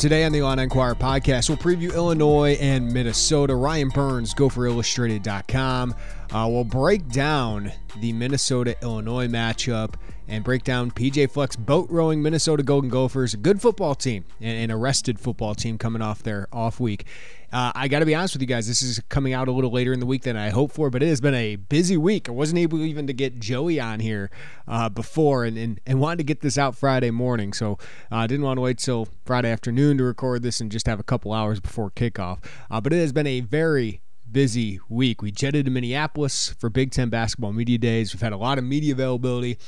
Today on the Illini Inquirer podcast, we'll preview Illinois and Minnesota. Ryan Burns, GopherIllustrated.com. Uh, we'll break down the Minnesota Illinois matchup and break down PJ Fleck's boat rowing Minnesota Golden Gophers, a good football team and an arrested football team coming off their off week. Uh, I got to be honest with you guys, this is coming out a little later in the week than I hoped for, but it has been a busy week. I wasn't able even to get Joey on here uh, before and, and, and wanted to get this out Friday morning, so I uh, didn't want to wait till Friday afternoon to record this and just have a couple hours before kickoff. Uh, but it has been a very busy week. We jetted to Minneapolis for Big Ten basketball media days. We've had a lot of media availability.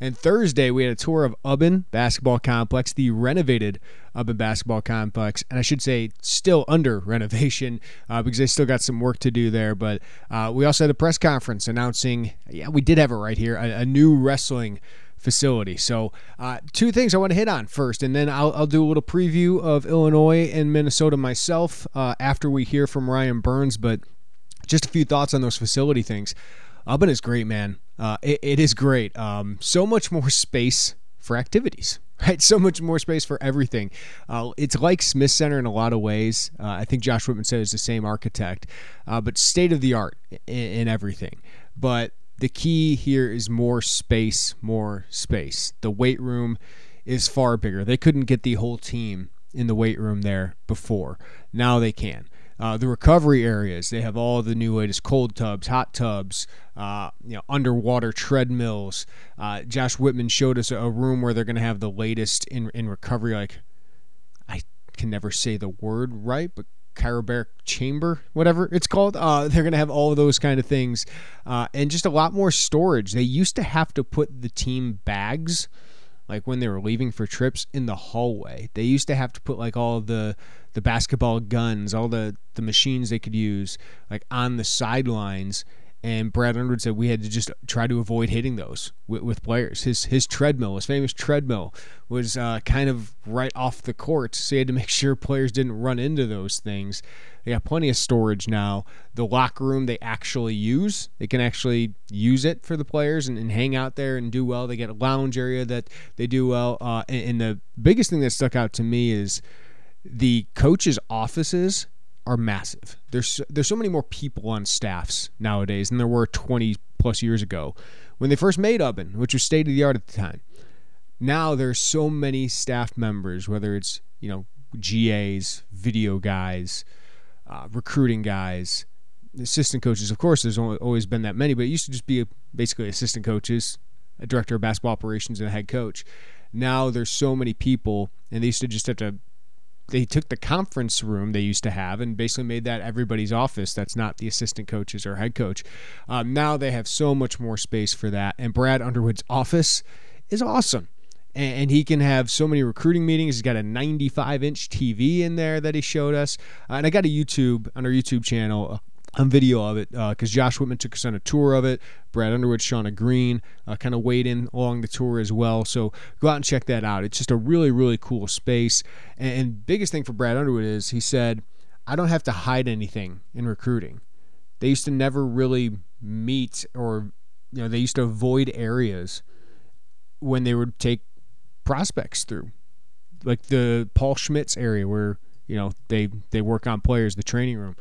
And Thursday, we had a tour of Ubben Basketball Complex, the renovated Ubben Basketball Complex. And I should say, still under renovation uh, because they still got some work to do there. But uh, we also had a press conference announcing, yeah, we did have it right here, a, a new wrestling facility. So, uh, two things I want to hit on first, and then I'll, I'll do a little preview of Illinois and Minnesota myself uh, after we hear from Ryan Burns. But just a few thoughts on those facility things. Ubben is great, man. Uh, it, it is great. Um, so much more space for activities, right? So much more space for everything. Uh, it's like Smith Center in a lot of ways. Uh, I think Josh Whitman said it's the same architect, uh, but state of the art in, in everything. But the key here is more space, more space. The weight room is far bigger. They couldn't get the whole team in the weight room there before. Now they can. Uh, the recovery areas, they have all the new latest cold tubs, hot tubs, uh, you know, underwater treadmills. Uh, Josh Whitman showed us a room where they're going to have the latest in in recovery. Like, I can never say the word right, but chirobaric chamber, whatever it's called. Uh, they're going to have all of those kind of things uh, and just a lot more storage. They used to have to put the team bags, like when they were leaving for trips, in the hallway. They used to have to put like all the the basketball guns, all the the machines they could use, like on the sidelines. And Brad Underwood said we had to just try to avoid hitting those with, with players. His his treadmill, his famous treadmill, was uh, kind of right off the court, so he had to make sure players didn't run into those things. They got plenty of storage now. The locker room they actually use, they can actually use it for the players and, and hang out there and do well. They get a lounge area that they do well. Uh, and, and the biggest thing that stuck out to me is the coaches' offices are massive. There's there's so many more people on staffs nowadays than there were 20 plus years ago when they first made Ubben, which was state of the art at the time. Now there's so many staff members, whether it's you know GAs, video guys, uh, recruiting guys, assistant coaches. Of course, there's always been that many, but it used to just be basically assistant coaches, a director of basketball operations, and a head coach. Now there's so many people, and they used to just have to they took the conference room they used to have and basically made that everybody's office that's not the assistant coaches or head coach. Um, now they have so much more space for that. And Brad Underwood's office is awesome. And, he can have so many recruiting meetings. He's got a 95 inch TV in there that he showed us. Uh, and I got a YouTube on our YouTube channel on video of it because uh, Josh Whitman took us on a tour of it. Brad Underwood, Shauna Green uh, kind of weighed in along the tour as well. So go out and check that out. It's just a really, really cool space. And, and biggest thing for Brad Underwood is he said, I don't have to hide anything in recruiting. They used to never really meet or, you know, they used to avoid areas when they would take prospects through. Like the Paul Schmitz area where you know, they they work on players, the training room.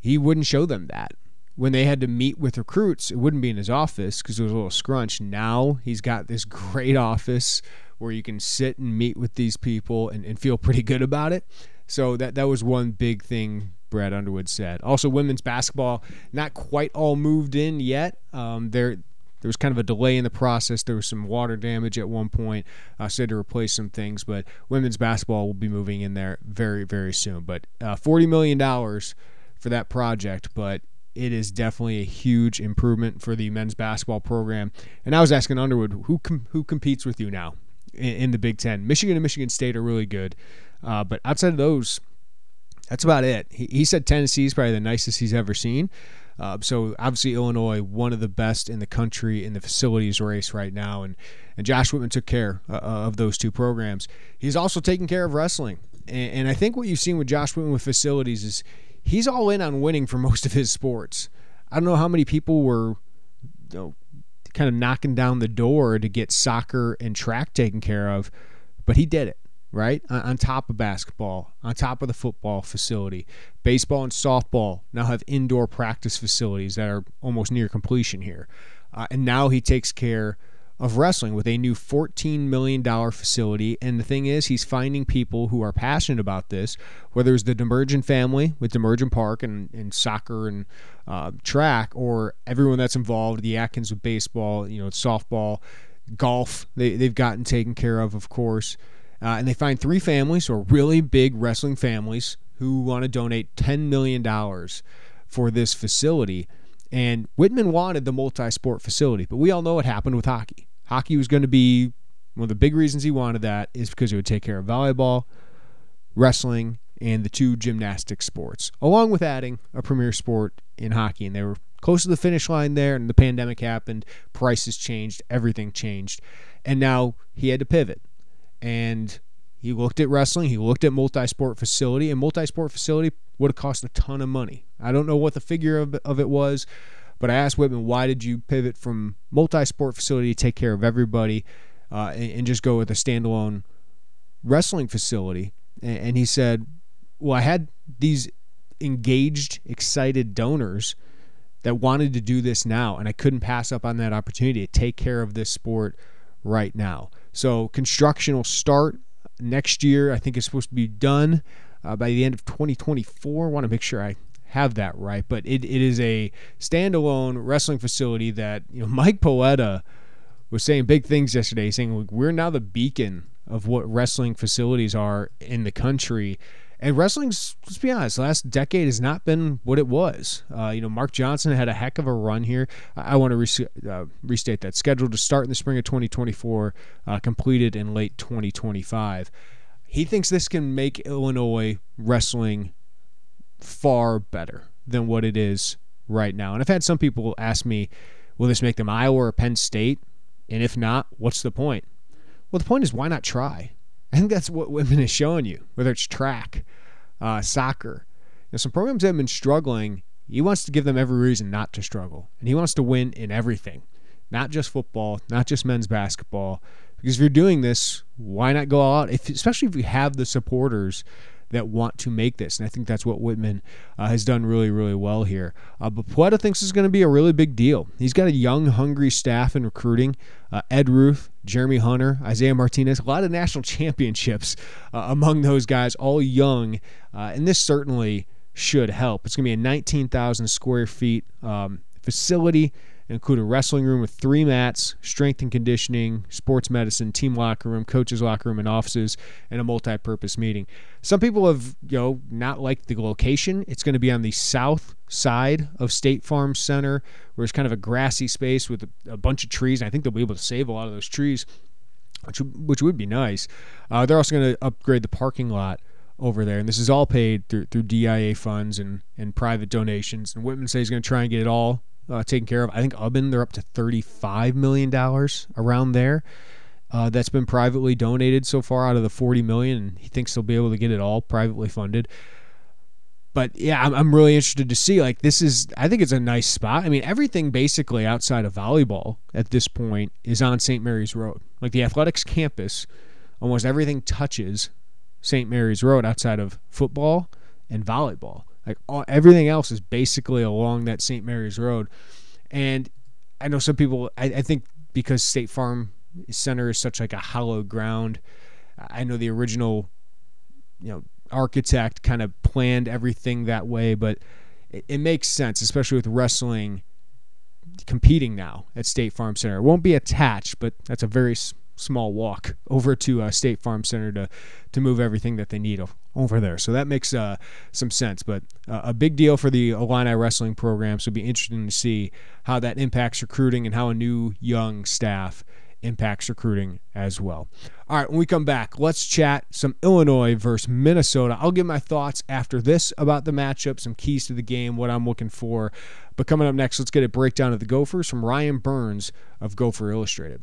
He wouldn't show them that. When they had to meet with recruits, it wouldn't be in his office because it was a little scrunch. Now he's got this great office where you can sit and meet with these people and, and feel pretty good about it. So that that was one big thing Brad Underwood said. Also, women's basketball not quite all moved in yet. Um, there there was kind of a delay in the process. There was some water damage at one point, uh, so to replace some things. But women's basketball will be moving in there very very soon. But uh, forty million dollars for that project, but it is definitely a huge improvement for the men's basketball program. And I was asking Underwood who com- who competes with you now in, in, the Big Ten. Michigan and Michigan State are really good, uh, but outside of those, that's about it. He, he said Tennessee is probably the nicest he's ever seen. Uh, so obviously Illinois, one of the best in the country in the facilities race right now, and and Josh Whitman took care uh, uh, of those two programs. He's also taking care of wrestling, and, and I think what you've seen with Josh Whitman with facilities is he's all in on winning for most of his sports. I don't know how many people were, you know, kind of knocking down the door to get soccer and track taken care of, but he did it right? On, top of basketball, on top of the football facility. Baseball and softball now have indoor practice facilities that are almost near completion here. Uh, and now he takes care of wrestling with a new $14 million facility. And the thing is, he's finding people who are passionate about this, whether it's the Demirjian family with Demirjian Park and, and soccer and uh, track, or everyone that's involved, the Atkins with baseball, you know, softball, golf, they, they've gotten taken care of, of course. Uh, and they find three families or really big wrestling families who want to donate $10 million for this facility. And Whitman wanted the multi sport facility, but we all know what happened with hockey. Hockey was going to be one of the big reasons he wanted that is because it would take care of volleyball, wrestling, and the two gymnastic sports, along with adding a premier sport in hockey. And they were close to the finish line there, and the pandemic happened, prices changed, everything changed. And now he had to pivot and he looked at wrestling. He looked at multi-sport facility, and multi-sport facility would have cost a ton of money. I don't know what the figure of, of it was, but I asked Whitman, why did you pivot from multi-sport facility to take care of everybody uh, and, and, just go with a standalone wrestling facility? And, and he said, well, I had these engaged, excited donors that wanted to do this now, and I couldn't pass up on that opportunity to take care of this sport right now. So construction will start next year. I think it's supposed to be done uh, by the end of 2024. I want to make sure I have that right, but it, it is a standalone wrestling facility that you know Mike Poeta was saying big things yesterday, saying we're now the beacon of what wrestling facilities are in the country. And wrestling's, let's be honest, last decade has not been what it was. Uh, you know, Mark Johnson had a heck of a run here. I, I want to re- uh, restate that. Scheduled to start in the spring of 2024, uh, completed in late 2025. He thinks this can make Illinois wrestling far better than what it is right now. And I've had some people ask me, will this make them Iowa or Penn State? And if not, what's the point? Well, the point is, why not try? I think that's what women is showing you, whether it's track, uh, soccer. You some programs that have been struggling, he wants to give them every reason not to struggle. And he wants to win in everything, not just football, not just men's basketball. Because if you're doing this, why not go all out? If, especially if you have the supporters that want to make this. And I think that's what Whitman uh, has done really, really well here. Uh, but Poeta thinks is going to be a really big deal. He's got a young, hungry staff in recruiting. Uh, Ed Ruth, Jeremy Hunter, Isaiah Martinez, a lot of national championships uh, among those guys, all young. Uh, and this certainly should help. It's going to be a 19,000 square feet um, facility include a wrestling room with three mats, strength and conditioning, sports medicine, team locker room, coaches locker room, and offices, and a multi-purpose meeting. Some people have, you know, not liked the location. It's going to be on the south side of State Farm Center, where it's kind of a grassy space with a, bunch of trees. And I think they'll be able to save a lot of those trees, which which would be nice. Uh, they're also going to upgrade the parking lot over there. And this is all paid through through DIA funds and, and private donations. And Whitman says he's going to try and get it all uh, taken care of. I think Ubben, they're up to $35 million around there. Uh, that's been privately donated so far out of the 40 million, and he thinks he'll be able to get it all privately funded. But yeah, I'm, I'm really interested to see. Like, this is, I think it's a nice spot. I mean, everything basically outside of volleyball at this point is on St. Mary's Road. Like, the athletics campus, almost everything touches St. Mary's Road outside of football and volleyball. Like all, everything else is basically along that St. Mary's Road. And I know some people, I, I think because State Farm Center is such like a hallowed ground, I know the original, you know, architect kind of planned everything that way, but it, it makes sense, especially with wrestling competing now at State Farm Center. It won't be attached, but that's a very small walk over to uh, State Farm Center to to move everything that they need over there. So that makes uh, some sense. But uh, a big deal for the Illini wrestling program. So it'll be interesting to see how that impacts recruiting and how a new young staff impacts recruiting as well. All right, when we come back, let's chat some Illinois versus Minnesota. I'll give my thoughts after this about the matchup, some keys to the game, what I'm looking for. But coming up next, let's get a breakdown of the Gophers from Ryan Burns of Gopher Illustrated.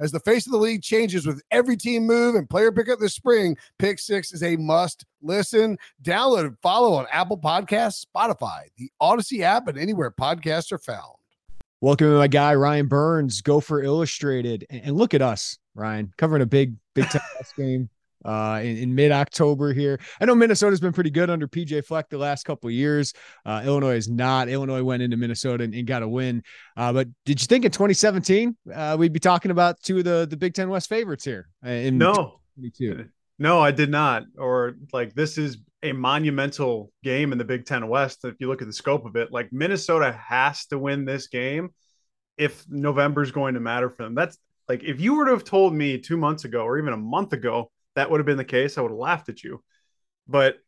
As the face of the league changes with every team move and player pickup this spring, Pick Six is a must listen. Download and follow on Apple Podcasts, Spotify, the Odyssey app, and anywhere podcasts are found. Welcome to my guy Ryan Burns, Gopher Illustrated, and, look at us, Ryan, covering a big Big Ten game uh, in, in mid October here. I know Minnesota's been pretty good under PJ Fleck the last couple of years. Uh, Illinois is not. Illinois went into Minnesota and, and got a win. Uh, but did you think in 2017 uh, we'd be talking about two of the the Big Ten West favorites here? Uh, in no, no, I did not. Or like this is a monumental game in the Big Ten West. If you look at the scope of it, like Minnesota has to win this game if November is going to matter for them. That's like if you were to have told me two months ago or even a month ago that would have been the case, I would have laughed at you. But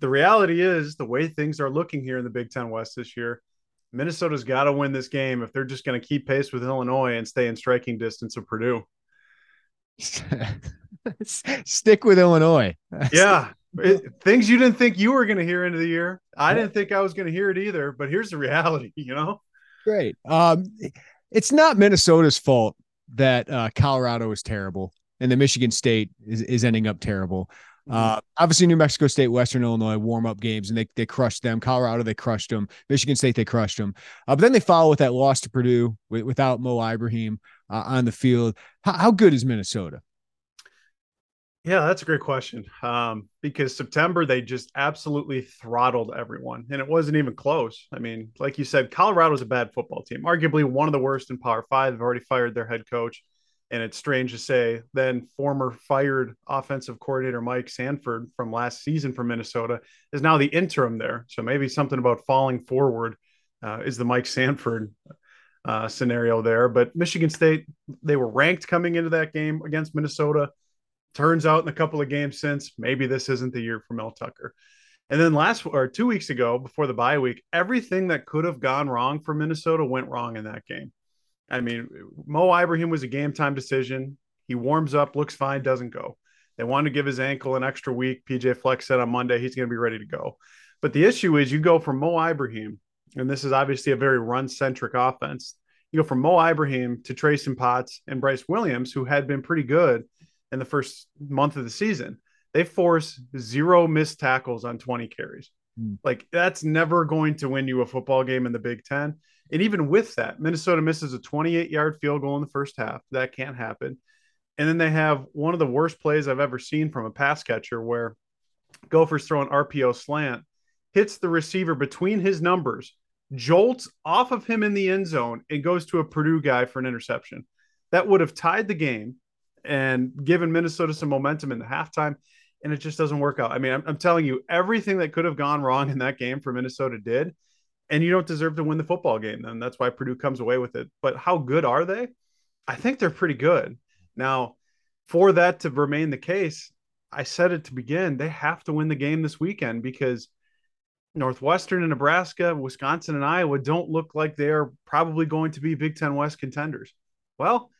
the reality is the way things are looking here in the Big Ten West this year, Minnesota's got to win this game if they're just going to keep pace with Illinois and stay in striking distance of Purdue. Stick with Illinois. yeah. It, things you didn't think you were going to hear into the year. I didn't think I was going to hear it either, but here's the reality, you know? Great. Um, it's not Minnesota's fault that uh, Colorado is terrible and the Michigan State is, is ending up terrible. Mm-hmm. Uh, obviously, New Mexico State, Western Illinois warm up games, and they they crushed them. Colorado, they crushed them. Michigan State, they crushed them. Uh, but then they follow with that loss to Purdue with, without Mo Ibrahim uh, on the field. How, how good is Minnesota? Yeah, that's a great question. Um, because September they just absolutely throttled everyone, and it wasn't even close. I mean, like you said, Colorado's a bad football team, arguably one of the worst in Power Five. They've already fired their head coach, and it's strange to say. Then former fired offensive coordinator Mike Sanford from last season for Minnesota is now the interim there. So maybe something about falling forward uh, is the Mike Sanford uh, scenario there. But Michigan State, they were ranked coming into that game against Minnesota turns out in a couple of games since, maybe this isn't the year for Mel Tucker. And then last or two weeks ago, before the bye week, everything that could have gone wrong for Minnesota went wrong in that game. I mean, Mo Ibrahim was a game time decision. He warms up, looks fine, doesn't go. They wanted to give his ankle an extra week. PJ Fleck said on Monday he's going to be ready to go. But the issue is you go from Mo Ibrahim, and this is obviously a very run centric offense. You go from Mo Ibrahim to Trayson Potts and Bryce Williams, who had been pretty good in the first month of the season. They force zero missed tackles on 20 carries. Mm. Like that's never going to win you a football game in the Big Ten. And even with that, Minnesota misses a 28 yard field goal in the first half. That can't happen. And then they have one of the worst plays I've ever seen from a pass catcher where Gophers throw an RPO slant, hits the receiver between his numbers, jolts off of him in the end zone, and goes to a Purdue guy for an interception. That would have tied the game and given Minnesota some momentum in the halftime, and it just doesn't work out. I mean, I'm, I'm telling you, everything that could have gone wrong in that game for Minnesota did. And you don't deserve to win the football game. Then that's why Purdue comes away with it. But how good are they? I think they're pretty good. Now, for that to remain the case, I said it to begin, they have to win the game this weekend because Northwestern and Nebraska, Wisconsin and Iowa don't look like they are probably going to be Big Ten West contenders. Well,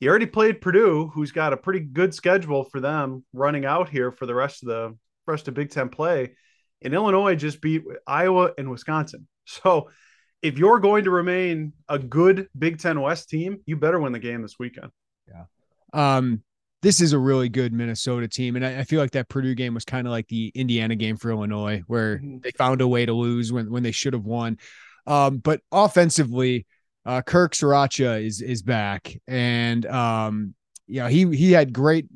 he already played Purdue, who's got a pretty good schedule for them running out here for the rest of the rest of Big Ten play. And Illinois just beat Iowa and Wisconsin. So if you're going to remain a good Big Ten West team, you better win the game this weekend. Yeah. Um, this is a really good Minnesota team. And I, I feel like that Purdue game was kind of like the Indiana game for Illinois, where mm-hmm. they found a way to lose when, when they should have won. Um, but offensively, uh, Kirk Ciarrocca is is back, and um, yeah, he he had great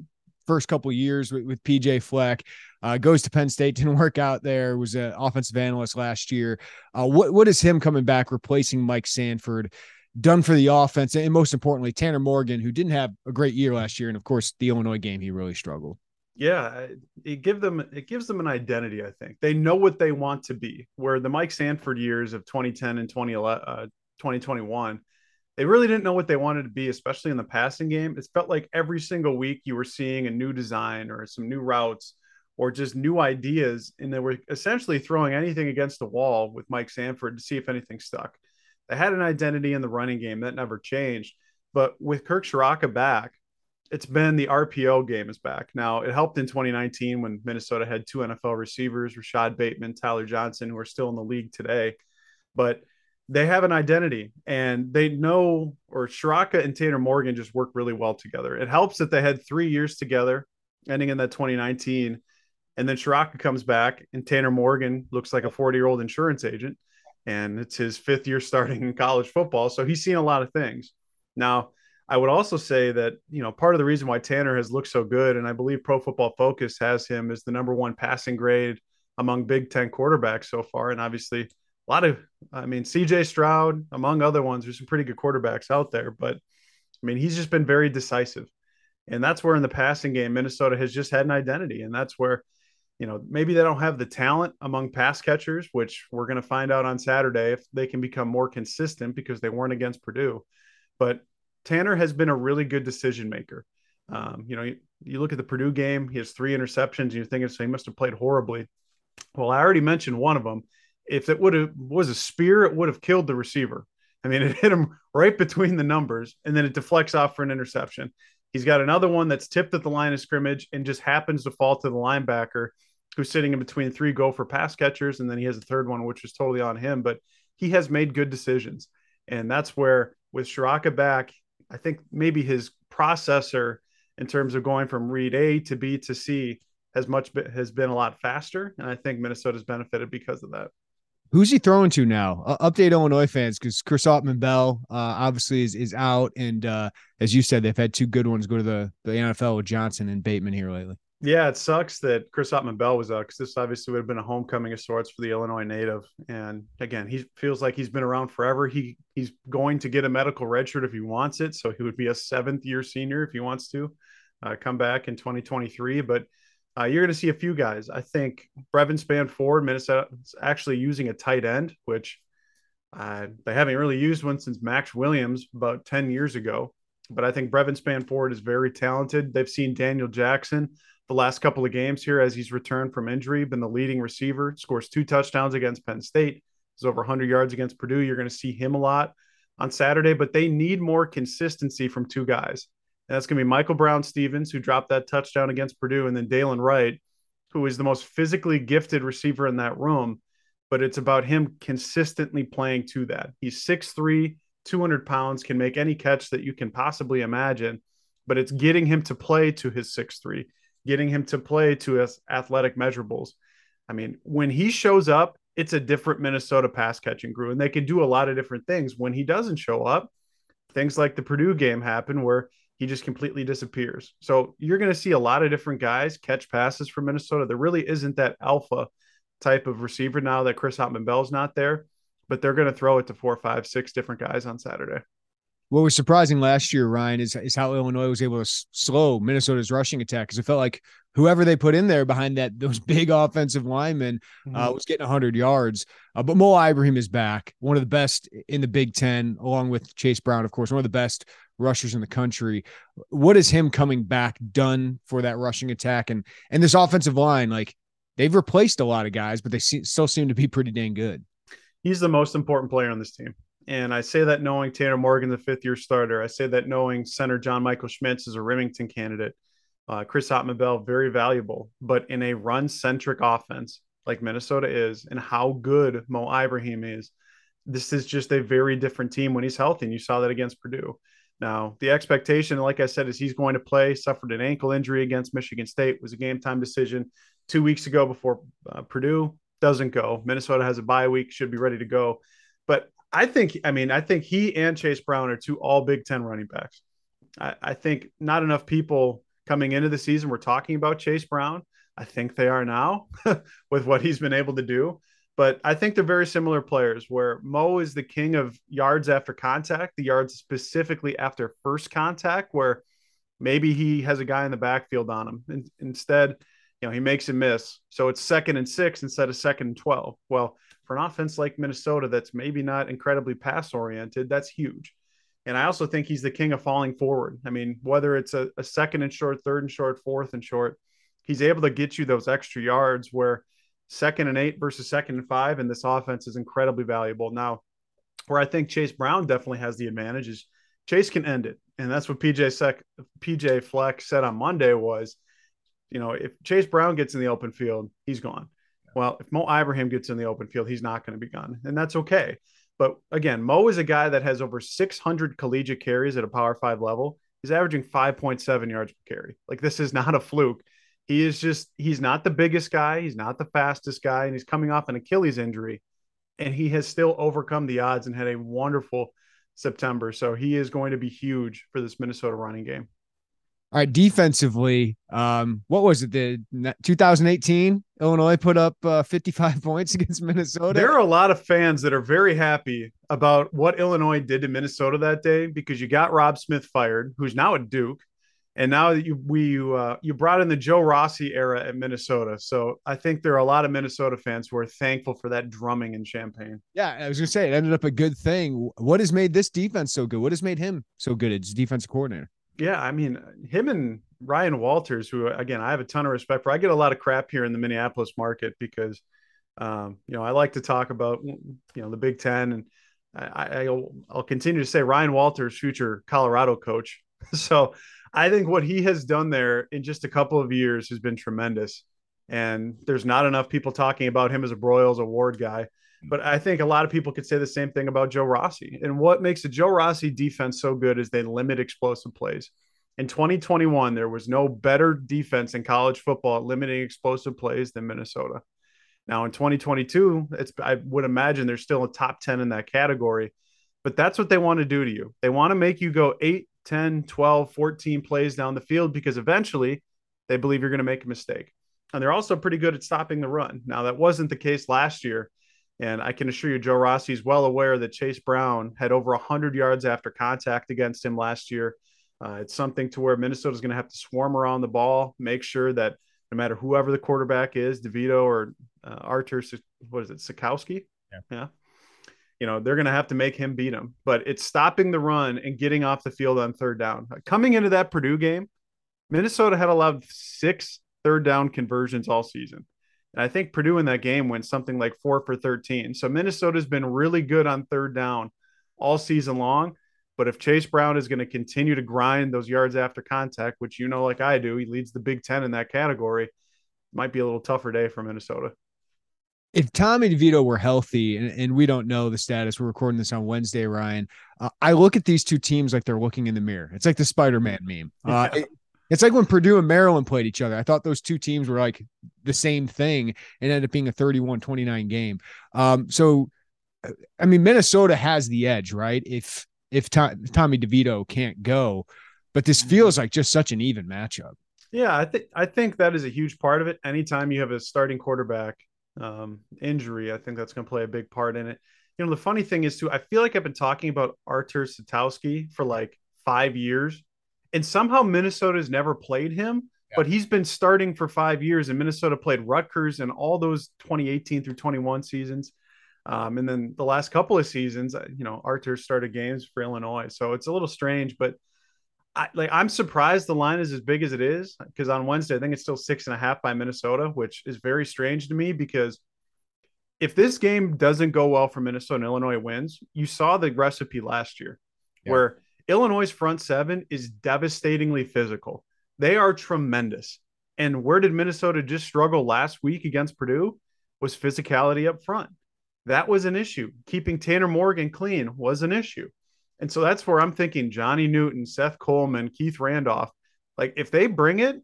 first couple years with, with PJ Fleck. Uh, goes to Penn State, didn't work out there. Was an offensive analyst last year. Uh, what what is him coming back, replacing Mike Sanford? done for the offense, and most importantly, Tanner Morgan, who didn't have a great year last year, and of course, the Illinois game, he really struggled. Yeah, it give them it gives them an identity. I think they know what they want to be. Where the Mike Sanford years of 2010 and 2011, uh, 2021, they really didn't know what they wanted to be, especially in the passing game. It felt like every single week you were seeing a new design or some new routes or just new ideas, and they were essentially throwing anything against the wall with Mike Sanford to see if anything stuck. They had an identity in the running game that never changed. But with Kirk Ciarrocca back, it's been the RPO game is back. Now, it helped in 2019 when Minnesota had two NFL receivers, Rashod Bateman, Tyler Johnson, who are still in the league today. But they have an identity and they know, or Ciarrocca and Tanner Morgan just work really well together. It helps that they had three years together, ending in that 2019. And then Ciarrocca comes back and Tanner Morgan looks like a 40 year old insurance agent and it's his fifth year starting in college football. So he's seen a lot of things. Now, I would also say that, you know, part of the reason why Tanner has looked so good, and I believe Pro Football Focus has him as the number one passing grade among Big Ten quarterbacks so far. And obviously, a lot of, I mean, CJ Stroud, among other ones, there's some pretty good quarterbacks out there. But I mean, he's just been very decisive. And that's where in the passing game, Minnesota has just had an identity. And that's where you know, maybe they don't have the talent among pass catchers, which we're going to find out on Saturday if they can become more consistent because they weren't against Purdue. But Tanner has been a really good decision maker. Um, you know, you, you, look at the Purdue game, he has three interceptions, and you're thinking, so he must have played horribly. Well, I already mentioned one of them. If it would have was a spear, it would have killed the receiver. I mean, it hit him right between the numbers, and then it deflects off for an interception. He's got another one that's tipped at the line of scrimmage and just happens to fall to the linebacker who's sitting in between three Gopher pass catchers, and then he has a third one, which is totally on him. But he has made good decisions, and that's where with Ciarrocca back, I think maybe his processor in terms of going from read A to B to C has much has been a lot faster, and I think Minnesota's benefited because of that. Who's he throwing to now? Uh, update Illinois fans because Chris Autman-Bell uh, obviously is, is out, and uh, as you said, they've had two good ones go to the the NFL with Johnson and Bateman here lately. Yeah, it sucks that Chris Autman-Bell was out because this obviously would have been a homecoming of sorts for the Illinois native. And again, he feels like he's been around forever. He he's going to get a medical redshirt if he wants it, so he would be a seventh year senior if he wants to uh, come back in 2023. But uh, you're going to see a few guys. I think Brevyn Spann-Ford, Minnesota, is actually using a tight end, which uh, they haven't really used one since Max Williams about 10 years ago. But I think Brevyn Spann-Ford is very talented. They've seen Daniel Jackson the last couple of games here as he's returned from injury, been the leading receiver, scores two touchdowns against Penn State, is over 100 yards against Purdue. You're going to see him a lot on Saturday, but they need more consistency from two guys. That's going to be Michael Brown Stevens, who dropped that touchdown against Purdue, and then Dylan Wright, who is the most physically gifted receiver in that room. But it's about him consistently playing to that. He's 6'3, 200 pounds, can make any catch that you can possibly imagine, but it's getting him to play to his 6'3 getting him to play to his athletic measurables. I mean, when he shows up, it's a different Minnesota pass catching crew, and they can do a lot of different things. When he doesn't show up, things like the Purdue game happen where he just completely disappears. So you're going to see a lot of different guys catch passes from Minnesota. There really isn't that alpha type of receiver now that Chris Autman-Bell's not there, but they're going to throw it to four, five, six different guys on Saturday what was surprising last year, Ryan, is, is how Illinois was able to slow Minnesota's rushing attack because it felt like whoever they put in there behind that those big offensive linemen uh, mm-hmm. was getting 100 yards. Uh, but Mo Ibrahim is back, one of the best in the Big Ten, along with Chase Brown, of course, one of the best rushers in the country. What is him coming back done for that rushing attack and and this offensive line? Like they've replaced a lot of guys, but they see, still seem to be pretty dang good. He's the most important player on this team. And I say that knowing Tanner Morgan, the fifth year starter. I say that knowing center John Michael Schmitz is a Rimington candidate. Uh, Chris Autman-Bell, very valuable, but in a run centric offense like Minnesota is, and how good Mo Ibrahim is, this is just a very different team when he's healthy. And you saw that against Purdue. Now, the expectation, like I said, is he's going to play. Suffered an ankle injury against Michigan State, was a game time decision two weeks ago before uh, Purdue doesn't go. Minnesota has a bye week, should be ready to go. But I think, I mean, I think he and Chase Brown are two all Big Ten running backs. I, I think not enough people coming into the season were talking about Chase Brown. I think they are now with what he's been able to do. But I think they're very similar players where Mo is the king of yards after contact, the yards specifically after first contact, where maybe he has a guy in the backfield on him. And instead, you know, he makes a miss. So it's second and six instead of second and 12. Well, for an offense like Minnesota that's maybe not incredibly pass oriented, that's huge. And I also think he's the king of falling forward. I mean, whether it's a, a second and short, third and short, fourth and short, he's able to get you those extra yards where second and eight versus second and five, and this offense is incredibly valuable. Now, where I think Chase Brown definitely has the advantage is Chase can end it. And that's what PJ Sec PJ Fleck said on Monday was you know, if Chase Brown gets in the open field, he's gone. Well, if Mo Ibrahim gets in the open field, he's not going to be gone, and that's okay. But again, Mo is a guy that has over 600 collegiate carries at a Power Five level. He's averaging 5.7 yards per carry. Like this is not a fluke. He is just he's not the biggest guy, he's not the fastest guy, and he's coming off an Achilles injury, and he has still overcome the odds and had a wonderful September. So he is going to be huge for this Minnesota running game. All right, defensively, um, what was it? The 2018 Illinois put up uh, 55 points against Minnesota. There are a lot of fans that are very happy about what Illinois did to Minnesota that day because you got Robb Smith fired, who's now at Duke, and now you we uh, you brought in the Joe Rossi era at Minnesota. So I think there are a lot of Minnesota fans who are thankful for that drumming in Champaign. Yeah, I was gonna say it ended up a good thing. What has made this defense so good? What has made him so good as defensive coordinator? Yeah, I mean, him and Ryan Walters, who again I have a ton of respect for. I get a lot of crap here in the Minneapolis market because, um, you know, I like to talk about you know the Big Ten, and I, I will continue to say Ryan Walters, future Colorado coach. so I think what he has done there in just a couple of years has been tremendous. And there's not enough people talking about him as a Broyles Award guy. But I think a lot of people could say the same thing about Joe Rossi. And what makes the Joe Rossi defense so good is they limit explosive plays. In 2021, there was no better defense in college football limiting explosive plays than Minnesota. Now in 2022, it's I would imagine they're still a top 10 in that category, but that's what they want to do to you. They want to make you go 8, 10, 12, 14 plays down the field because eventually they believe you're going to make a mistake. And they're also pretty good at stopping the run. Now that wasn't the case last year and I can assure you, Joe Rossi is well aware that Chase Brown had over 100 yards after contact against him last year. Uh, it's something to where Minnesota is going to have to swarm around the ball, make sure that no matter whoever the quarterback is, DeVito or uh, Artur, what is it, Sitkowski? Yeah. yeah. You know, they're going to have to make him beat him. But it's stopping the run and getting off the field on third down. Coming into that Purdue game, Minnesota had allowed six third down conversions all season. And I think Purdue in that game went something like four for 13. So Minnesota's been really good on third down all season long. But if Chase Brown is going to continue to grind those yards after contact, which you know, like I do, he leads the Big Ten in that category, might be a little tougher day for Minnesota. If Tommy DeVito were healthy, and, and we don't know the status, we're recording this on Wednesday, Ryan. Uh, I look at these two teams like they're looking in the mirror. It's like the Spider Man meme. Uh, yeah. It's like when Purdue and Maryland played each other. I thought those two teams were like the same thing and ended up being a 31 29 game. Um, so, I mean, Minnesota has the edge, right? If, if Tommy DeVito can't go, but this mm-hmm. feels like just such an even matchup. Yeah, I think I think that is a huge part of it. Anytime you have a starting quarterback um, injury, I think that's going to play a big part in it. You know, the funny thing is too, I feel like I've been talking about Artur Sitkowski for like five years and somehow Minnesota has never played him. but he's been starting for five years, and Minnesota played Rutgers and all those 2018 through 21 seasons. Um, and then the last couple of seasons, uh, you know, Artur started games for Illinois. So it's a little strange, but I, like I'm surprised the line is as big as it is because on Wednesday I think it's still six and a half by Minnesota, which is very strange to me because if this game doesn't go well for Minnesota and Illinois wins, you saw the recipe last year yeah. where Illinois' front seven is devastatingly physical. They are tremendous. And where did Minnesota just struggle last week against Purdue? Was physicality up front. That was an issue. Keeping Tanner Morgan clean was an issue. And so that's where I'm thinking Johnny Newton, Seth Coleman, Keith Randolph. Like if they bring it,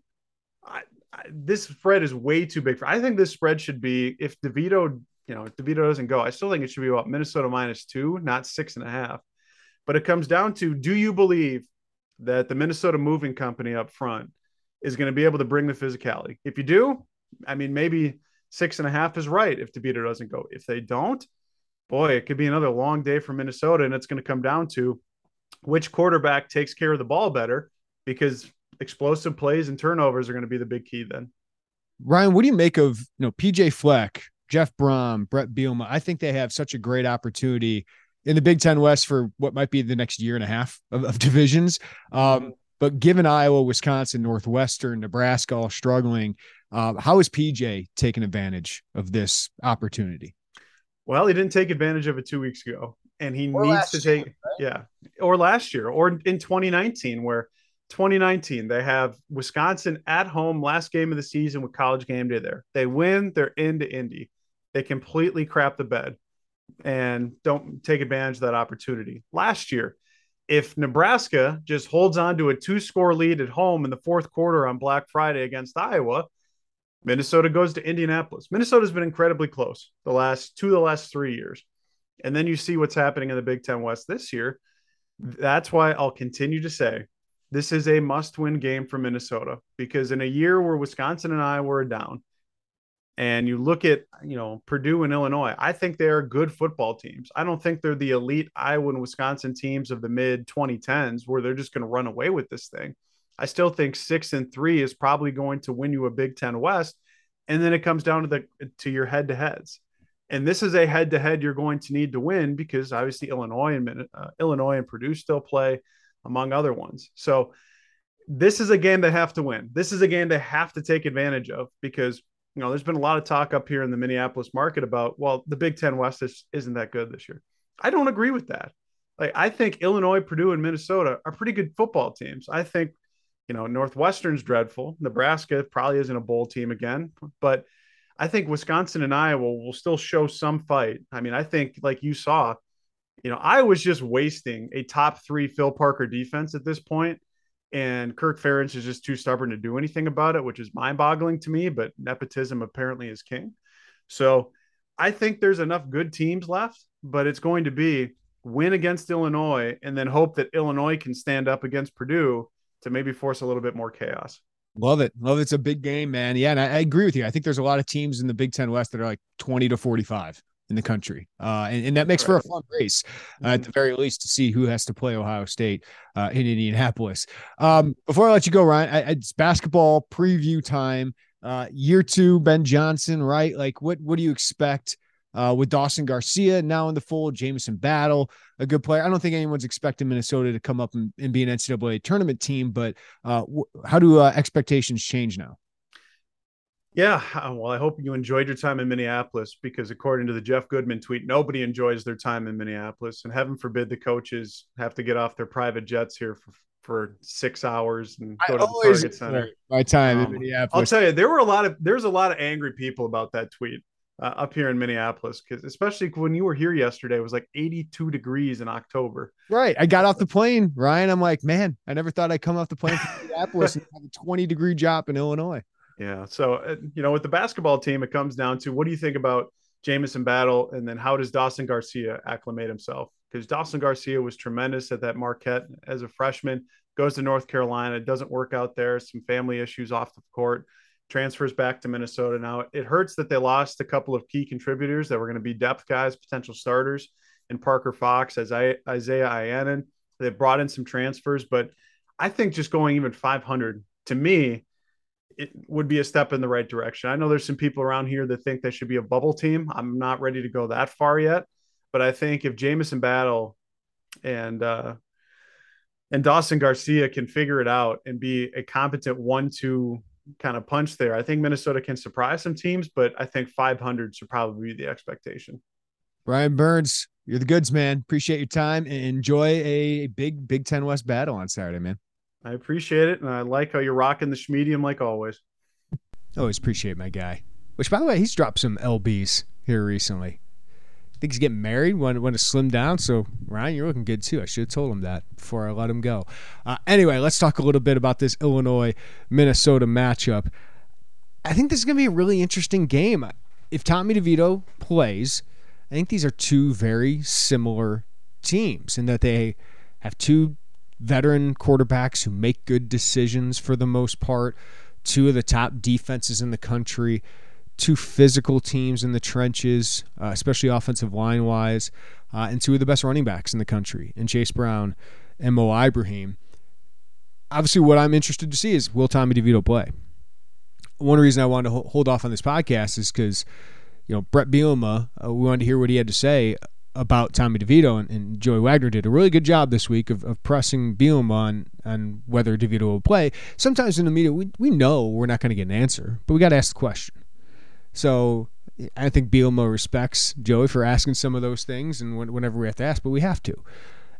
I, I, this spread is way too big for. I think this spread should be if DeVito, you know, if DeVito doesn't go, I still think it should be about Minnesota minus two, not six and a half. But it comes down to do you believe that the Minnesota Moving Company up front is going to be able to bring the physicality? If you do, I mean, maybe six and a half is right if DeVito doesn't go. If they don't, boy, it could be another long day for Minnesota. And it's going to come down to which quarterback takes care of the ball better because explosive plays and turnovers are going to be the big key then. Ryan, what do you make of you know PJ Fleck, Jeff Brohm, Bret Bielema? I think they have such a great opportunity in the Big Ten West for what might be the next year and a half of, of divisions. Um, but given Iowa, Wisconsin, Northwestern, Nebraska all struggling, uh, how is PJ taking advantage of this opportunity? Well, he didn't take advantage of it two weeks ago, and he or needs to take year, right? yeah, or last year, or in 2019, where 2019 they have Wisconsin at home, last game of the season with College Game Day. There, they win, they're into Indy, they completely crap the bed, and don't take advantage of that opportunity. Last year, if Nebraska just holds on to a two-score lead at home in the fourth quarter on Black Friday against Iowa Minnesota goes to Indianapolis. Minnesota's been incredibly close the last two of the last three years. And then you see what's happening in the Big Ten West this year. That's why I'll continue to say this is a must win game for Minnesota because in a year where Wisconsin and Iowa were down, and you look at you know Purdue and Illinois, I think they are good football teams. I don't think they're the elite Iowa and Wisconsin teams of the mid 2010s where they're just going to run away with this thing. I still think six and three is probably going to win you a Big Ten West. And then it comes down to the to your head to heads. And this is a head to head you're going to need to win because obviously Illinois and uh, Illinois and Purdue still play, among other ones. So this is a game they have to win. This is a game they have to take advantage of because you know there's been a lot of talk up here in the Minneapolis market about well the Big Ten West is, isn't that good this year. I don't agree with that. Like I think Illinois, Purdue, and Minnesota are pretty good football teams. I think you know, Northwestern's dreadful. Nebraska probably isn't a bowl team again, but I think Wisconsin and Iowa will still show some fight. I mean, I think like you saw, you know, I was just wasting a top three Phil Parker defense at this point, and Kirk Ferentz is just too stubborn to do anything about it, which is mind-boggling to me. But nepotism apparently is king. So I think there's enough good teams left, but it's going to be win against Illinois and then hope that Illinois can stand up against Purdue to maybe force a little bit more chaos. Love it. Love it. It's a big game, man. Yeah. And I, I, agree with you. I think there's a lot of teams in the Big Ten West that are like 20 to 45 in the country. Uh, and, and that makes for a fun race uh, at mm-hmm. the very least to see who has to play Ohio State uh, in Indianapolis. Um, before I let you go, Ryan, I, it's basketball preview time. Uh, year two, Ben Johnson, right? Like, what what do you expect uh, with Dawson Garcia now in the fold, Jamison Battle, a good player. I don't think anyone's expecting Minnesota to come up and, and be an NCAA tournament team, but uh, w- how do uh, expectations change now? Yeah, uh, well, I hope you enjoyed your time in Minneapolis because, according to the Jeff Goodman tweet, nobody enjoys their time in Minneapolis, and heaven forbid the coaches have to get off their private jets here for, for six hours and go I to the Target Center. My time um, in Minneapolis. I'll tell you, there were a lot of there's a lot of angry people about that tweet uh, up here in Minneapolis because especially when you were here yesterday, it was like 82 degrees in October. Right. I got off the plane, Ryan. I'm like, man, I never thought I'd come off the plane from Minneapolis and have a 20 degree job in Illinois. Yeah. So, uh, you know, with the basketball team, it comes down to what do you think about Jamison Battle and then how does Dawson Garcia acclimate himself? Because Dawson Garcia was tremendous at that Marquette as a freshman, goes to North Carolina, doesn't work out there, some family issues off the court transfers back to Minnesota. Now it hurts that they lost a couple of key contributors that were going to be depth guys, potential starters, and Parker Fox as I, Isaiah Ihnen. They brought in some transfers, but I think just going even 500 to me it would be a step in the right direction. I know there's some people around here that think they should be a bubble team. I'm not ready to go that far yet, but I think if Jamison Battle and uh, and Dawson Garcia can figure it out and be a competent one-two kind of punch there, I think Minnesota can surprise some teams. But I think 500 should probably be the expectation. Brian Burns, you're the goods man. Appreciate your time and enjoy a big Big Ten West battle on Saturday, man. I appreciate it, and I like how you're rocking the medium like always. Always appreciate my guy. Which, by the way, he's dropped some lbs here recently. I think he's getting married. Want want to slim down. So Ryan, you're looking good too. I should have told him that before I let him go. Uh, anyway, let's talk a little bit about this Illinois Minnesota matchup. I think this is going to be a really interesting game. If Tommy DeVito plays, I think these are two very similar teams in that they have two veteran quarterbacks who make good decisions for the most part, two of the top defenses in the country, two physical teams in the trenches, uh, especially offensive line wise, uh, and two of the best running backs in the country, in Chase Brown and Mo Ibrahim. Obviously, what I'm interested to see is will Tommy DeVito play? One reason I wanted to hold off on this podcast is because, you know, Bret Bielema, uh, we wanted to hear what he had to say about Tommy DeVito, and, and, Joey Wagner did a really good job this week of, of pressing Bielema on, on whether DeVito will play. Sometimes in the media, we, we know we're not going to get an answer, but we got to ask the question. So I think Bielema respects Joey for asking some of those things, and whenever we have to ask, but we have to.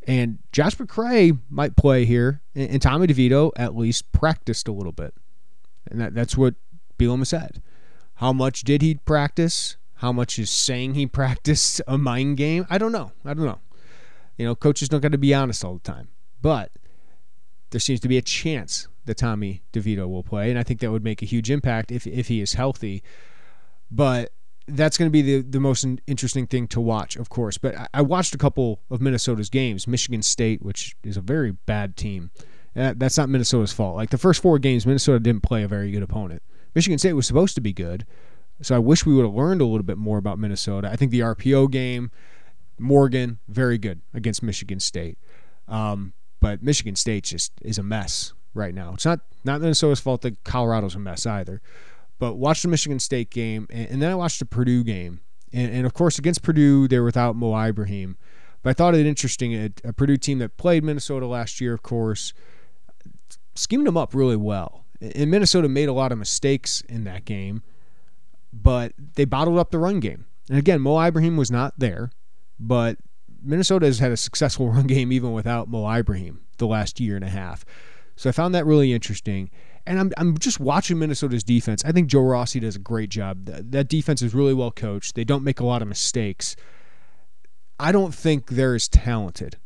And Josh McCray might play here, and, and Tommy DeVito at least practiced a little bit, and that, that's what Bielema said. How much did he practice? How much is saying he practiced a mind game? I don't know. I don't know. You know, coaches don't got to be honest all the time. But there seems to be a chance that Tommy DeVito will play, and I think that would make a huge impact if if he is healthy. But that's going to be the, the most interesting thing to watch, of course. But I, watched a couple of Minnesota's games. Michigan State, which is a very bad team, uh, that's not Minnesota's fault. Like the first four games, Minnesota didn't play a very good opponent. Michigan State was supposed to be good, so I wish we would have learned a little bit more about Minnesota. I think the RPO game, Morgan, very good against Michigan State. Um, but Michigan State just is a mess right now. It's not not Minnesota's fault that Colorado's a mess either. But watch the Michigan State game, and, and then I watched the Purdue game, and, and, of course against Purdue they're without Mo Ibrahim. But I thought it interesting a, a Purdue team that played Minnesota last year, of course, schemed them up really well. And Minnesota made a lot of mistakes in that game but they bottled up the run game. And again, Mo Ibrahim was not there, but Minnesota has had a successful run game even without Mo Ibrahim the last year and a half. So I found that really interesting. And I'm, I'm just watching Minnesota's defense. I think Joe Rossi does a great job. That, that defense is really well coached. They don't make a lot of mistakes. I don't think they're as talented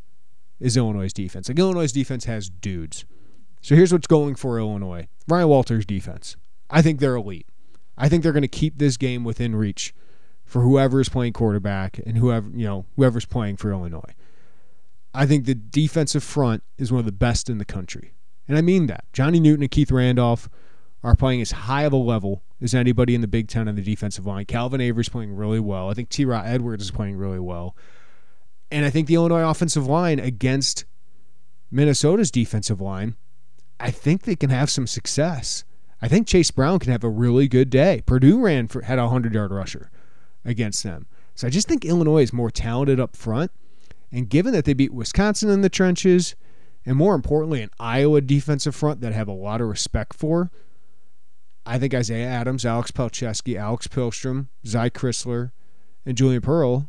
as Illinois' defense. Like Illinois' defense has dudes. So here's what's going for Illinois. Ryan Walters' defense. I think they're elite. I think they're going to keep this game within reach for whoever is playing quarterback and whoever you know whoever's playing for Illinois. I think the defensive front is one of the best in the country, and I mean that. Johnny Newton and Keith Randolph are playing as high of a level as anybody in the Big Ten on the defensive line. Calvin Avery's playing really well. I think T. Rod Edwards is playing really well, and I think the Illinois offensive line against Minnesota's defensive line, I think they can have some success. I think Chase Brown can have a really good day. Purdue ran for had a hundred yard rusher against them. So I just think Illinois is more talented up front. And given that they beat Wisconsin in the trenches, and more importantly, an Iowa defensive front that I have a lot of respect for, I think Isaiah Adams, Alex Palczewski, Alex Pihlstrom, Zy Crisler, and Julian Pearl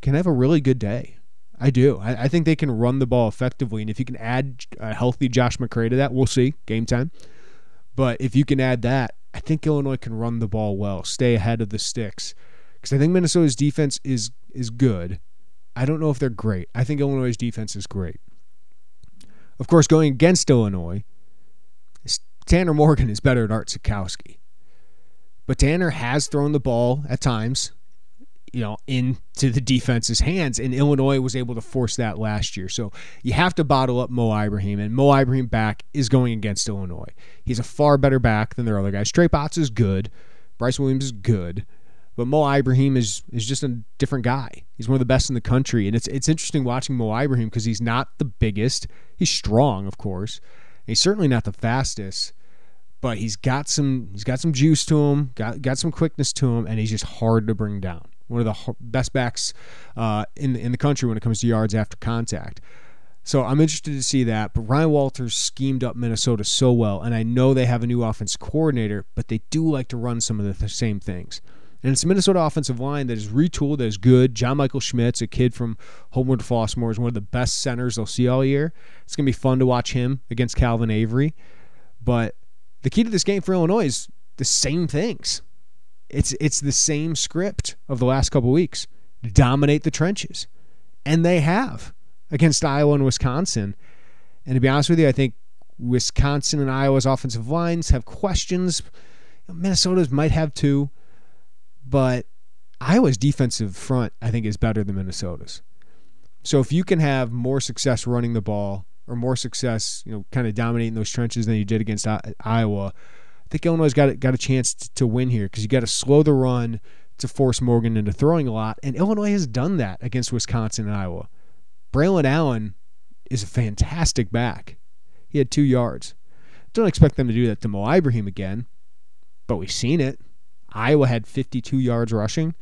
can have a really good day. I do. I, I, think they can run the ball effectively. And if you can add a healthy Josh McCray to that, we'll see. Game time. But if you can add that, I think Illinois can run the ball well, stay ahead of the sticks. Because I think Minnesota's defense is is good. I don't know if they're great. I think Illinois' defense is great. Of course, going against Illinois, Tanner Morgan is better than Art Sitkowski. But Tanner has thrown the ball at times you know, into the defense's hands. And Illinois was able to force that last year. So you have to bottle up Mo Ibrahim, and Mo Ibrahim back is going against Illinois. He's a far better back than their other guys. Trey Potts is good. Bryce Williams is good. But Mo Ibrahim is is just a different guy. He's one of the best in the country. And it's it's interesting watching Mo Ibrahim because he's not the biggest. He's strong, of course. He's certainly not the fastest. but he's got some he's got some juice to him, got got some quickness to him, and he's just hard to bring down. One of the best backs uh, in in the country when it comes to yards after contact. So I'm interested to see that. But Ryan Walters schemed up Minnesota so well, and I know they have a new offense coordinator, but they do like to run some of the th- same things. And it's Minnesota offensive line that is retooled, that is good. John Michael Schmitz, a kid from Homewood Flossmoor, is one of the best centers they'll see all year. It's going to be fun to watch him against Calvin Avery. But the key to this game for Illinois is the same things. It's it's the same script of the last couple weeks. Dominate the trenches. And they have against Iowa and Wisconsin. And to be honest with you, I think Wisconsin and Iowa's offensive lines have questions. Minnesota's might have too, but Iowa's defensive front, I think, is better than Minnesota's. So if you can have more success running the ball or more success, you know, kind of dominating those trenches than you did against Iowa, think Illinois got got a chance to win here because you got to slow the run to force Morgan into throwing a lot, and Illinois has done that against Wisconsin and Iowa. Braylon Allen is a fantastic back. He had two yards. Don't expect them to do that to Mo Ibrahim again, but we've seen it. Iowa had 52 yards rushing.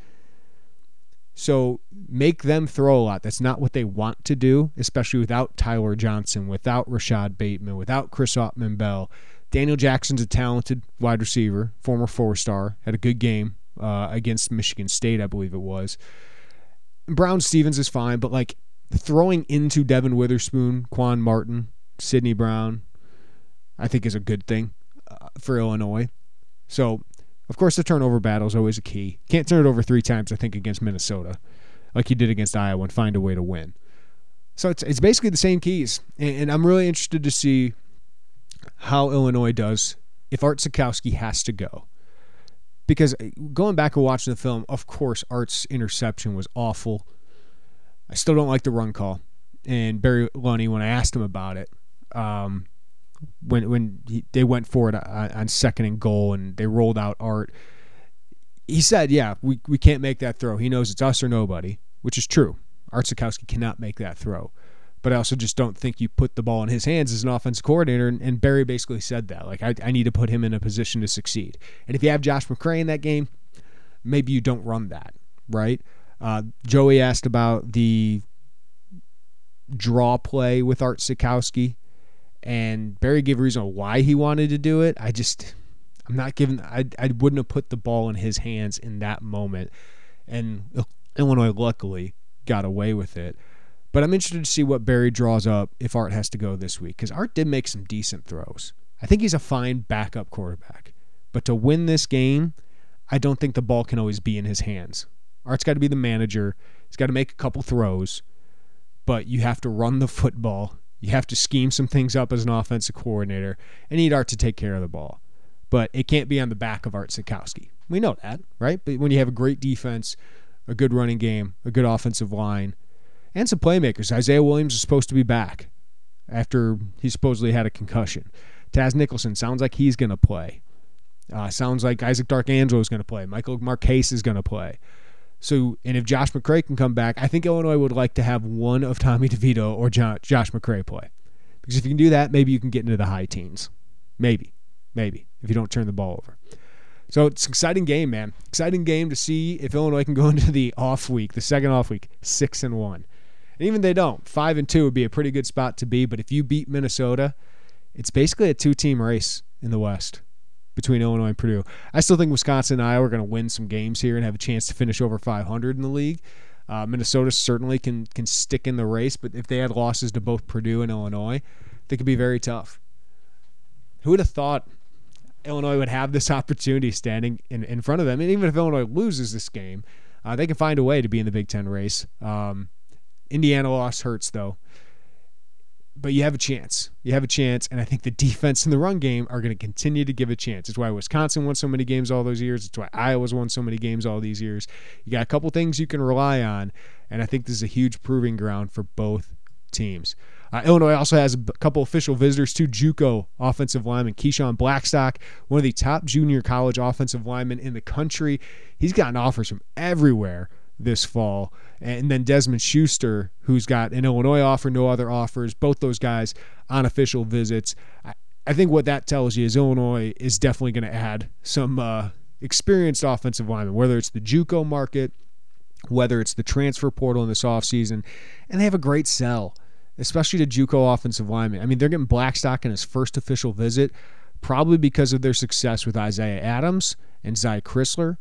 So make them throw a lot. That's not what they want to do, especially without Tyler Johnson, without Rashod Bateman, without Chris Autman-Bell. Daniel Jackson's a talented wide receiver, former four star, had a good game uh, against Michigan State, I believe it was. Brown-Stephens is fine, but like throwing into Devin Witherspoon, Quan Martin, Sydney Brown, I think is a good thing uh, for Illinois. So, of course, the turnover battle is always a key. Can't turn it over three times, I think, against Minnesota, like you did against Iowa, and find a way to win. So it's it's basically the same keys, and, and I'm really interested to see how Illinois does if Art Sitkowski has to go. Because uh, going back and watching the film, of course, Art's interception was awful I still don't like the run call. And Barry Lunney, when I asked him about it, um, when when he, they went for it on, on, second and goal and they rolled out Art, he said, "Yeah, we we can't make that throw. He knows it's us or nobody," which is true. Art Sitkowski cannot make that throw. But I also just don't think you put the ball in his hands as an offensive coordinator. And, and Barry basically said that. Like, I, I need to put him in a position to succeed. And if you have Josh McCray in that game, maybe you don't run that, right? Uh, Joey asked about the draw play with Art Sitkowski, and Barry gave a reason why he wanted to do it. I just, I'm not giving. I I wouldn't have put the ball in his hands in that moment, and Illinois luckily got away with it. But I'm interested to see what Barry draws up if Art has to go this week because Art did make some decent throws. I think he's a fine backup quarterback, but to win this game, I don't think the ball can always be in his hands. Art's got to be the manager. He's got to make a couple throws, but you have to run the football. You have to scheme some things up as an offensive coordinator and need Art to take care of the ball. But it can't be on the back of Art Sitkowski. We know that, right? But when you have a great defense, a good running game, a good offensive line, and some playmakers, Isaiah Williams is supposed to be back after he supposedly had a concussion. Taz Nicholson sounds like he's going to play. Uh, sounds like Isaac Darkangelo is going to play. Michael Marquez is going to play. So, and if Josh McCray can come back, I think Illinois would like to have one of Tommy DeVito or Josh McCray play. Because if you can do that, maybe you can get into the high teens. Maybe. Maybe. If you don't turn the ball over. So it's an exciting game, man. Exciting game to see if Illinois can go into the off week, the second off week, six and one. And even they don't, five and two would be a pretty good spot to be. But if you beat Minnesota, it's basically a two team race in the West between Illinois and Purdue. I still think Wisconsin and Iowa are going to win some games here and have a chance to finish over 500 in the league. Uh, Minnesota certainly can can stick in the race, but if they had losses to both Purdue and Illinois, they could be very tough. Who would have thought Illinois would have this opportunity standing in, in front of them? And even if Illinois loses this game, uh, they can find a way to be in the Big Ten race. Um, Indiana loss hurts though but you have a chance. You have a chance, and I think the defense and the run game are going to continue to give a chance. It's why Wisconsin won so many games all those years. It's why Iowa's won so many games all these years. You got a couple things you can rely on, and I think this is a huge proving ground for both teams. Uh, Illinois also has a couple official visitors to JUCO offensive lineman Keyshawn Blackstock, one of the top junior college offensive linemen in the country. He's gotten offers from everywhere this fall. And then Desmond Schuster, who's got an Illinois offer, no other offers. Both those guys on official visits. I think what that tells you is Illinois is definitely going to add some uh, experienced offensive linemen, whether it's the JUCO market, whether it's the transfer portal in this offseason, and they have a great sell, especially to JUCO offensive linemen. I mean, they're getting Blackstock in his first official visit, probably because of their success with Isaiah Adams and Zy Crisler.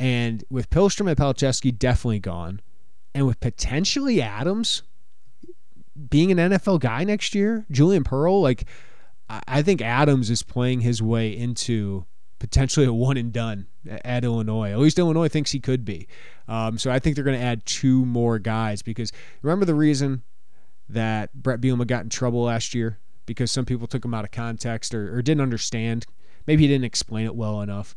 And with Pihlstrom and Palczewski definitely gone, and with potentially Adams being an NFL guy next year, Julian Pearl, like I think Adams is playing his way into potentially a one and done at Illinois. At least Illinois thinks he could be. Um, so I think they're going to add two more guys because remember the reason that Bret Bielema got in trouble last year because some people took him out of context or, or didn't understand. Maybe he didn't explain it well enough.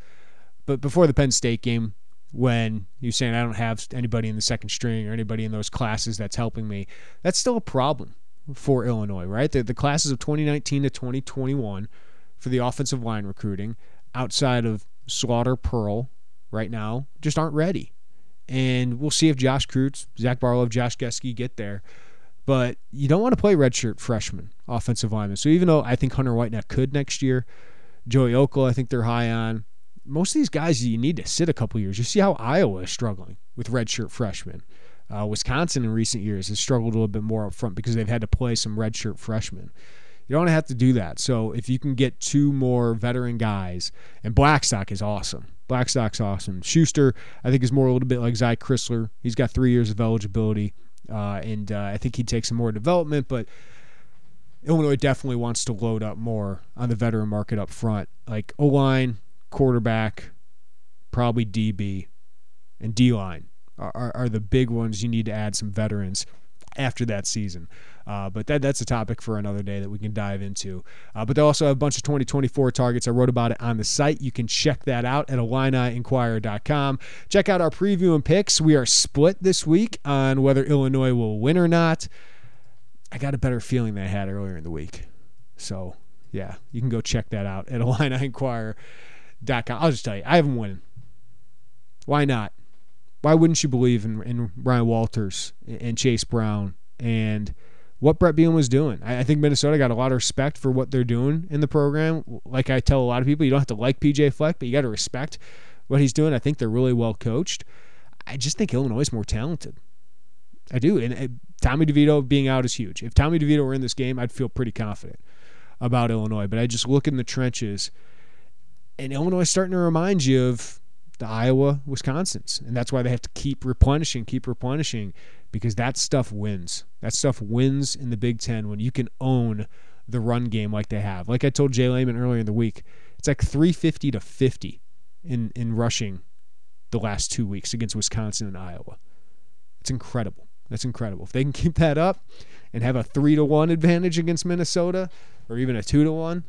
But before the Penn State game, when you're saying I don't have anybody in the second string or anybody in those classes that's helping me, that's still a problem for Illinois, right? The, the classes of 2019 to 2021 for the offensive line recruiting outside of Slaughter Pearl right now just aren't ready. And we'll see if Josh Kreutz, Zach Barlow, Josh Gesky get there. But you don't want to play redshirt freshman offensive linemen. So even though I think Hunter Whitenack could next year, Joey Okle, I think they're high on. Most of these guys you need to sit a couple years. You see how Iowa is struggling with redshirt freshmen. Uh, Wisconsin in recent years has struggled a little bit more up front because they've had to play some redshirt freshmen. You don't have to do that. So if you can get two more veteran guys, and Blackstock is awesome. Blackstock's awesome. Schuster, I think, is more a little bit like Zy Crisler. He's got three years of eligibility, uh, and uh, I think he'd take some more development, but Illinois definitely wants to load up more on the veteran market up front, like O line, quarterback, probably DB, and D line are, are the big ones you need to add some veterans after that season. Uh, but that, that's a topic for another day that we can dive into. Uh, but they also have a bunch of 2024 targets. I wrote about it on the site. You can check that out at IlliniInquirer.com. Check out our preview and picks. We are split this week on whether Illinois will win or not. I got a better feeling than I had earlier in the week. So, yeah, you can go check that out at IlliniInquirer.com. I'll just tell you, I haven't won. Why not? Why wouldn't you believe in, in Ryan Walters and Chase Brown and – what Bret Bielema was doing. I, I, think Minnesota got a lot of respect for what they're doing in the program. Like I tell a lot of people, you don't have to like PJ Fleck, but you got to respect what he's doing. I think they're really well coached. I just think Illinois is more talented. I do. And, and Tommy DeVito being out is huge. If Tommy DeVito were in this game, I'd feel pretty confident about Illinois. But I just look in the trenches, and Illinois is starting to remind you of the Iowa, Wisconsin's. And that's why they have to keep replenishing, keep replenishing because that stuff wins. That stuff wins in the Big Ten when you can own the run game like they have. Like I told Jay Leman earlier in the week, it's like 350 to 50 in, in rushing the last two weeks against Wisconsin and Iowa. It's incredible. That's incredible. If they can keep that up and have a three to one advantage against Minnesota or even a two to one,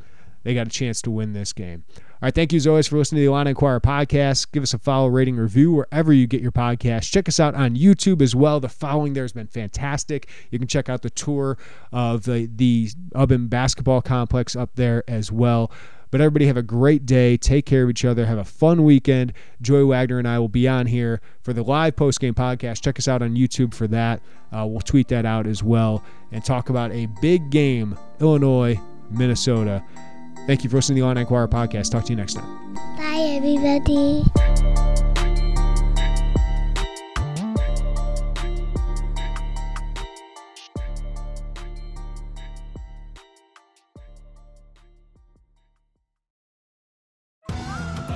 they got a chance to win this game. All right, thank you as always for listening to the Illini Inquirer podcast. Give us a follow, rating, review wherever you get your podcast. Check us out on YouTube as well. The following there has been fantastic. You can check out the tour of the the Ubben basketball complex up there as well. But everybody have a great day. Take care of each other. Have a fun weekend. Joey Wagner and I will be on here for the live post game podcast. Check us out on YouTube for that. Uh, we'll tweet that out as well and talk about a big game, Illinois, Minnesota. Thank you for listening to the Illini Inquirer podcast. Talk to you next time. Bye, everybody.